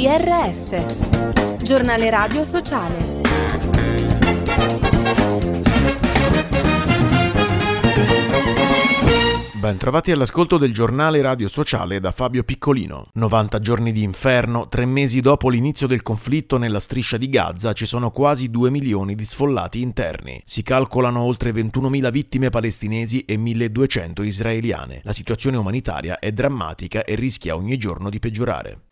GRS, giornale radio sociale. Bentrovati all'ascolto del giornale radio sociale da Fabio Piccolino. 90 giorni di inferno, tre mesi dopo l'inizio del conflitto nella striscia di Gaza ci sono quasi 2 milioni di sfollati interni. Si calcolano oltre 21.000 vittime palestinesi e 1.200 israeliane. La situazione umanitaria è drammatica e rischia ogni giorno di peggiorare.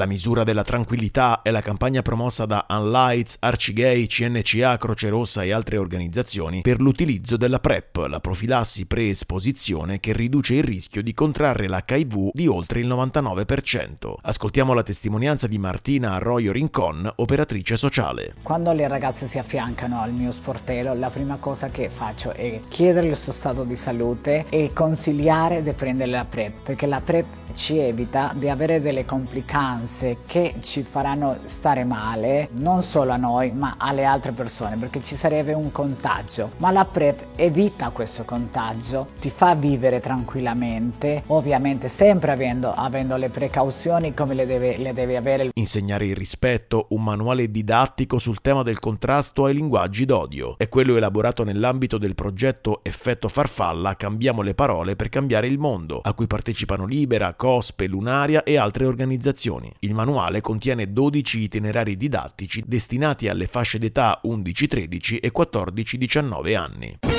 La misura della tranquillità è la campagna promossa da Unlights, Arcigay, CNCA, Croce Rossa e altre organizzazioni per l'utilizzo della PrEP, la profilassi pre-esposizione che riduce il rischio di contrarre l'HIV di oltre il 99%. Ascoltiamo la testimonianza di Martina Arroyo Rincon, operatrice sociale. Quando le ragazze si affiancano al mio sportello, la prima cosa che faccio è chiedere il suo stato di salute e consigliare di prendere la PrEP, perché la PrEP ci evita di avere delle complicanze che ci faranno stare male non solo a noi ma alle altre persone perché ci sarebbe un contagio ma la PrEP evita questo contagio ti fa vivere tranquillamente ovviamente sempre avendo, avendo le precauzioni come le deve, le deve avere insegnare il rispetto un manuale didattico sul tema del contrasto ai linguaggi d'odio è quello elaborato nell'ambito del progetto Effetto Farfalla Cambiamo le parole per cambiare il mondo a cui partecipano Libera COSPE, Lunaria e altre organizzazioni. Il manuale contiene 12 itinerari didattici destinati alle fasce d'età 11-13 e 14-19 anni.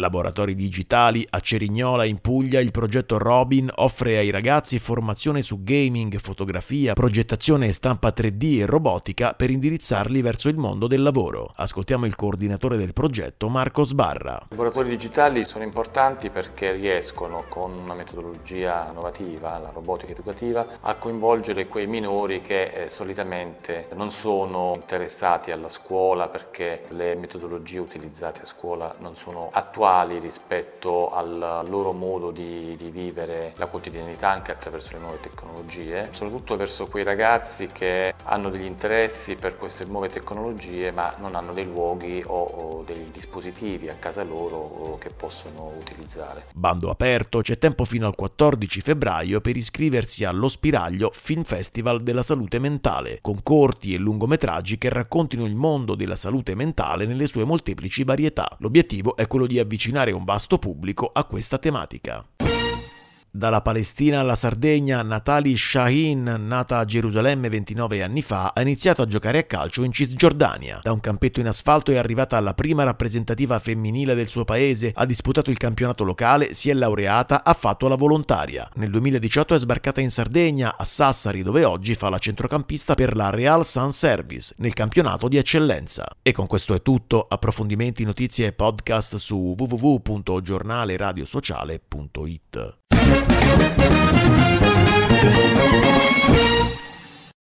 Laboratori digitali a Cerignola in Puglia il progetto Robin offre ai ragazzi formazione su gaming, fotografia, progettazione e stampa 3D e robotica per indirizzarli verso il mondo del lavoro. Ascoltiamo il coordinatore del progetto Marco Sbarra. I laboratori digitali sono importanti perché riescono con una metodologia innovativa, la robotica educativa, a coinvolgere quei minori che eh, solitamente non sono interessati alla scuola perché le metodologie utilizzate a scuola non sono attuali attuali rispetto al loro modo di, di, vivere la quotidianità anche attraverso le nuove tecnologie, soprattutto verso quei ragazzi che hanno degli interessi per queste nuove tecnologie ma non hanno dei luoghi o, o dei dispositivi a casa loro che possono utilizzare. Bando aperto, c'è tempo fino al 14 febbraio per iscriversi allo Spiraglio Film Festival della Salute Mentale, con corti e lungometraggi che raccontino il mondo della salute mentale nelle sue molteplici varietà. L'obiettivo è quello di avvicinare avvicinare un vasto pubblico a questa tematica. Dalla Palestina alla Sardegna, Natali Shahin, nata a Gerusalemme 29 anni fa, ha iniziato a giocare a calcio in Cisgiordania. Da un campetto in asfalto è arrivata alla prima rappresentativa femminile del suo paese, ha disputato il campionato locale, si è laureata, ha fatto la volontaria. Nel 2018 è sbarcata in Sardegna, a Sassari, dove oggi fa la centrocampista per la Real Sun Service, nel campionato di eccellenza. E con questo è tutto, approfondimenti, notizie e podcast su www.giornaleradiosociale.it.「なに?